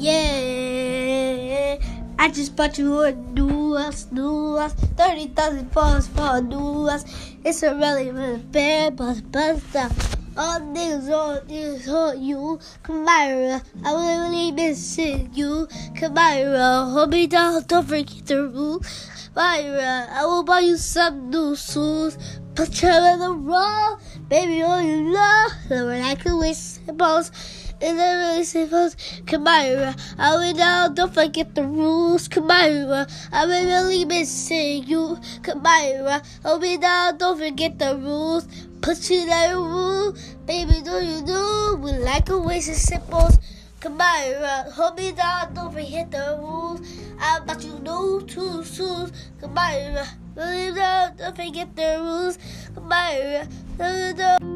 Yeah, I just bought you a new house, 30,000 falls for a new house. It's a really, bad bus, stop. All niggas on niggas on you. Kamira, I really missing you. Kamira, hold me down, don't forget the rules. Myra, I will buy you some new shoes. Put you in the roll, baby, all you know. Never like a wish, balls. Is it really simple? Kamira, uh, I will down, don't forget the rules. Kamira, uh, I'm really missing you. Kamira, hold me down, don't forget the rules. Put you the room, baby, do you know? We like a wish, simples. Kamira, uh, hold me down, don't forget the rules. I bet you know too soon. Kamira, hold me down, don't forget the rules. Kamira, hold me down.